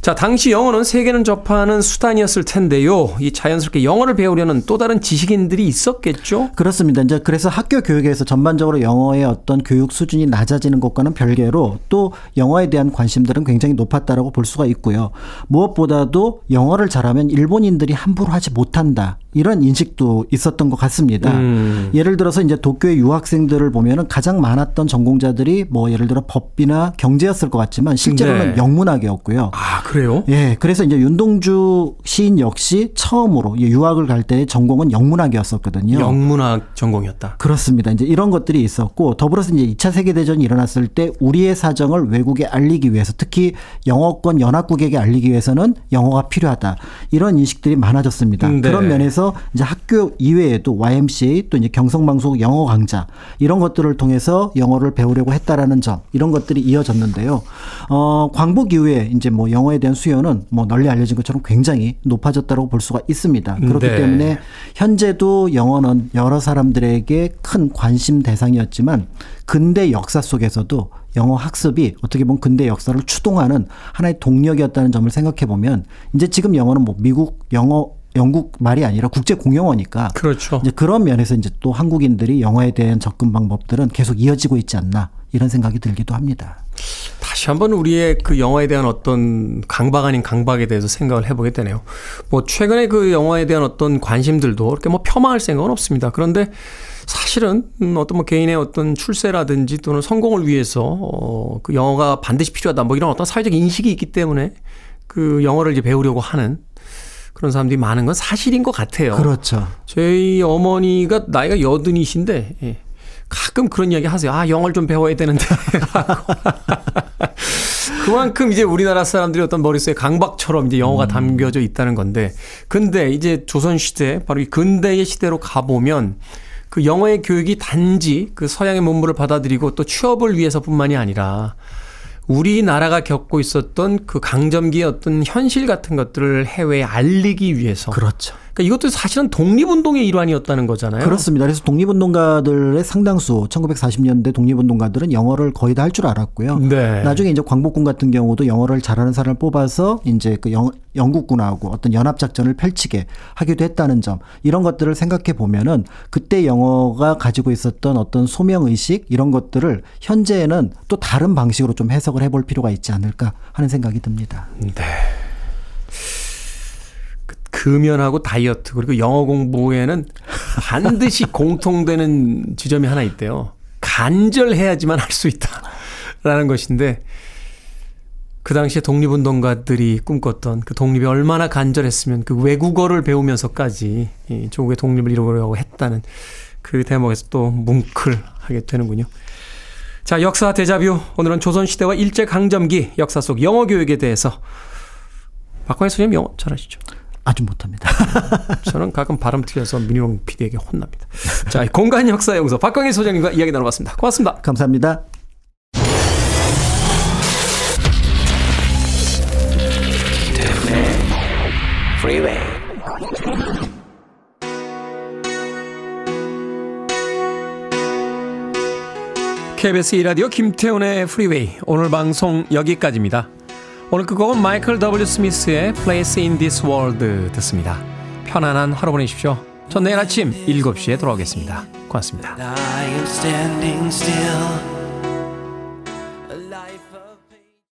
자, 당시 영어는 세계는 접하는 수단이었을 텐데요. 이 자연스럽게 영어를 배우려는 또 다른 지식인들이 있었겠죠? 그렇습니다. 이제 그래서 학교 교육에서 전반적으로 영어의 어떤 교육 수준이 낮아지는 것과는 별개로 또 영어에 대한 관심들은 굉장히 높았다라고 볼 수가 있고요. 무엇보다도 영어를 잘하면 일본인들이 함부로 하지 못한다. 이런 인식도 있었던 것 같습니다. 음. 예를 들어서 이제 도쿄의 유학생들을 보면은 가장 많았던 전공자들이 뭐 예를 들어 법비나 경제였을 것 같지만 실제로는 네. 영문학이었고요. 아, 그래요? 예. 그래서 이제 윤동주 시인 역시 처음으로 유학을 갈 때 전공은 영문학이었었거든요. 영문학 전공이었다. 그렇습니다. 이제 이런 것들이 있었고 더불어서 이제 2차 세계 대전이 일어났을 때 우리의 사정을 외국에 알리기 위해서 특히 영어권 연합국에게 알리기 위해서는 영어가 필요하다. 이런 인식들이 많아졌습니다. 네. 그런 면에서 이제 학교 이외에도 YMCA 또 이제 경성방송 영어 강좌 이런 것들을 통해서 영어를 배우려고 했다라는 점 이런 것들이 이어졌는데요. 어, 광복 이후에 이제 뭐 영어에 대한 수요는 뭐 널리 알려진 것처럼 굉장히 높아졌다고 볼 수가 있습니다. 그렇기 네. 때문에 현재도 영어는 여러 사람들에게 큰 관심 대상이었지만 근대 역사 속에서도 영어 학습이 어떻게 보면 근대 역사를 추동하는 하나의 동력이었다는 점을 생각해 보면 이제 지금 영어는 뭐 미국 영어 영국 말이 아니라 국제 공용어니까 그렇죠. 이제 그런 면에서 이제 또 한국인들이 영어에 대한 접근 방법들은 계속 이어지고 있지 않나 이런 생각이 들기도 합니다. 다시 한번 우리의 그 영화에 대한 어떤 강박 아닌 강박에 대해서 생각을 해보게 되네요. 뭐 최근에 그 영화에 대한 어떤 관심들도 그렇게 뭐 폄하할 생각은 없습니다. 그런데 사실은 음, 어떤 뭐 개인의 어떤 출세라든지 또는 성공을 위해서 어그 영어가 반드시 필요하다 뭐 이런 어떤 사회적 인식이 있기 때문에 그 영어를 이제 배우려고 하는 그런 사람들이 많은 건 사실인 것 같아요. 그렇죠. 저희 어머니가 나이가 여든이신데 예. 가끔 그런 이야기 하세요. 아, 영어를 좀 배워야 되는데. 그만큼 이제 우리나라 사람들이 어떤 머릿속에 강박처럼 이제 영어가 음. 담겨져 있다는 건데. 근데 이제 조선 시대, 바로 이 근대의 시대로 가 보면 그 영어의 교육이 단지 그 서양의 문물을 받아들이고 또 취업을 위해서뿐만이 아니라 우리나라가 겪고 있었던 그 강점기의 어떤 현실 같은 것들을 해외에 알리기 위해서. 그렇죠. 그러니까 이것도 사실은 독립운동의 일환이었다는 거잖아요. 그렇습니다. 그래서 독립운동가들의 상당수 1940년대 독립운동가들은 영어를 거의 다 할 줄 알았고요. 네. 나중에 이제 광복군 같은 경우도 영어를 잘하는 사람을 뽑아서 이제 그 영, 영국군하고 어떤 연합 작전을 펼치게 하기도 했다는 점 이런 것들을 생각해 보면은 그때 영어가 가지고 있었던 어떤 소명 의식 이런 것들을 현재에는 또 다른 방식으로 좀 해석을 해볼 필요가 있지 않을까 하는 생각이 듭니다. 네. 금연하고 다이어트 그리고 영어 공부에는 반드시 공통되는 지점이 하나 있대요. 간절해야지만 할 수 있다라는 것인데 그 당시에 독립운동가들이 꿈꿨던 그 독립이 얼마나 간절했으면 그 외국어를 배우면서까지 이 조국의 독립을 이루려고 했다는 그 대목에서 또 뭉클하게 되는군요. 자, 역사 대자뷰. 오늘은 조선시대와 일제강점기 역사 속 영어 교육에 대해서 박광희 선생님 영어 잘하시죠? 아주 못합니다. 저는 가끔 발음 틀려서 민용 PD에게 혼납니다. 자, 공간 역사 연구소 박광일 소장님과 이야기 나눠봤습니다. 고맙습니다. 감사합니다. KBS 이라디오 김태훈의 프리웨이 오늘 방송 여기까지입니다. 오늘 끝곡은 마이클 W 스미스의 Place in This World 듣습니다. 편안한 하루 보내십시오. 전 내일 아침 7시에 돌아오겠습니다. 고맙습니다.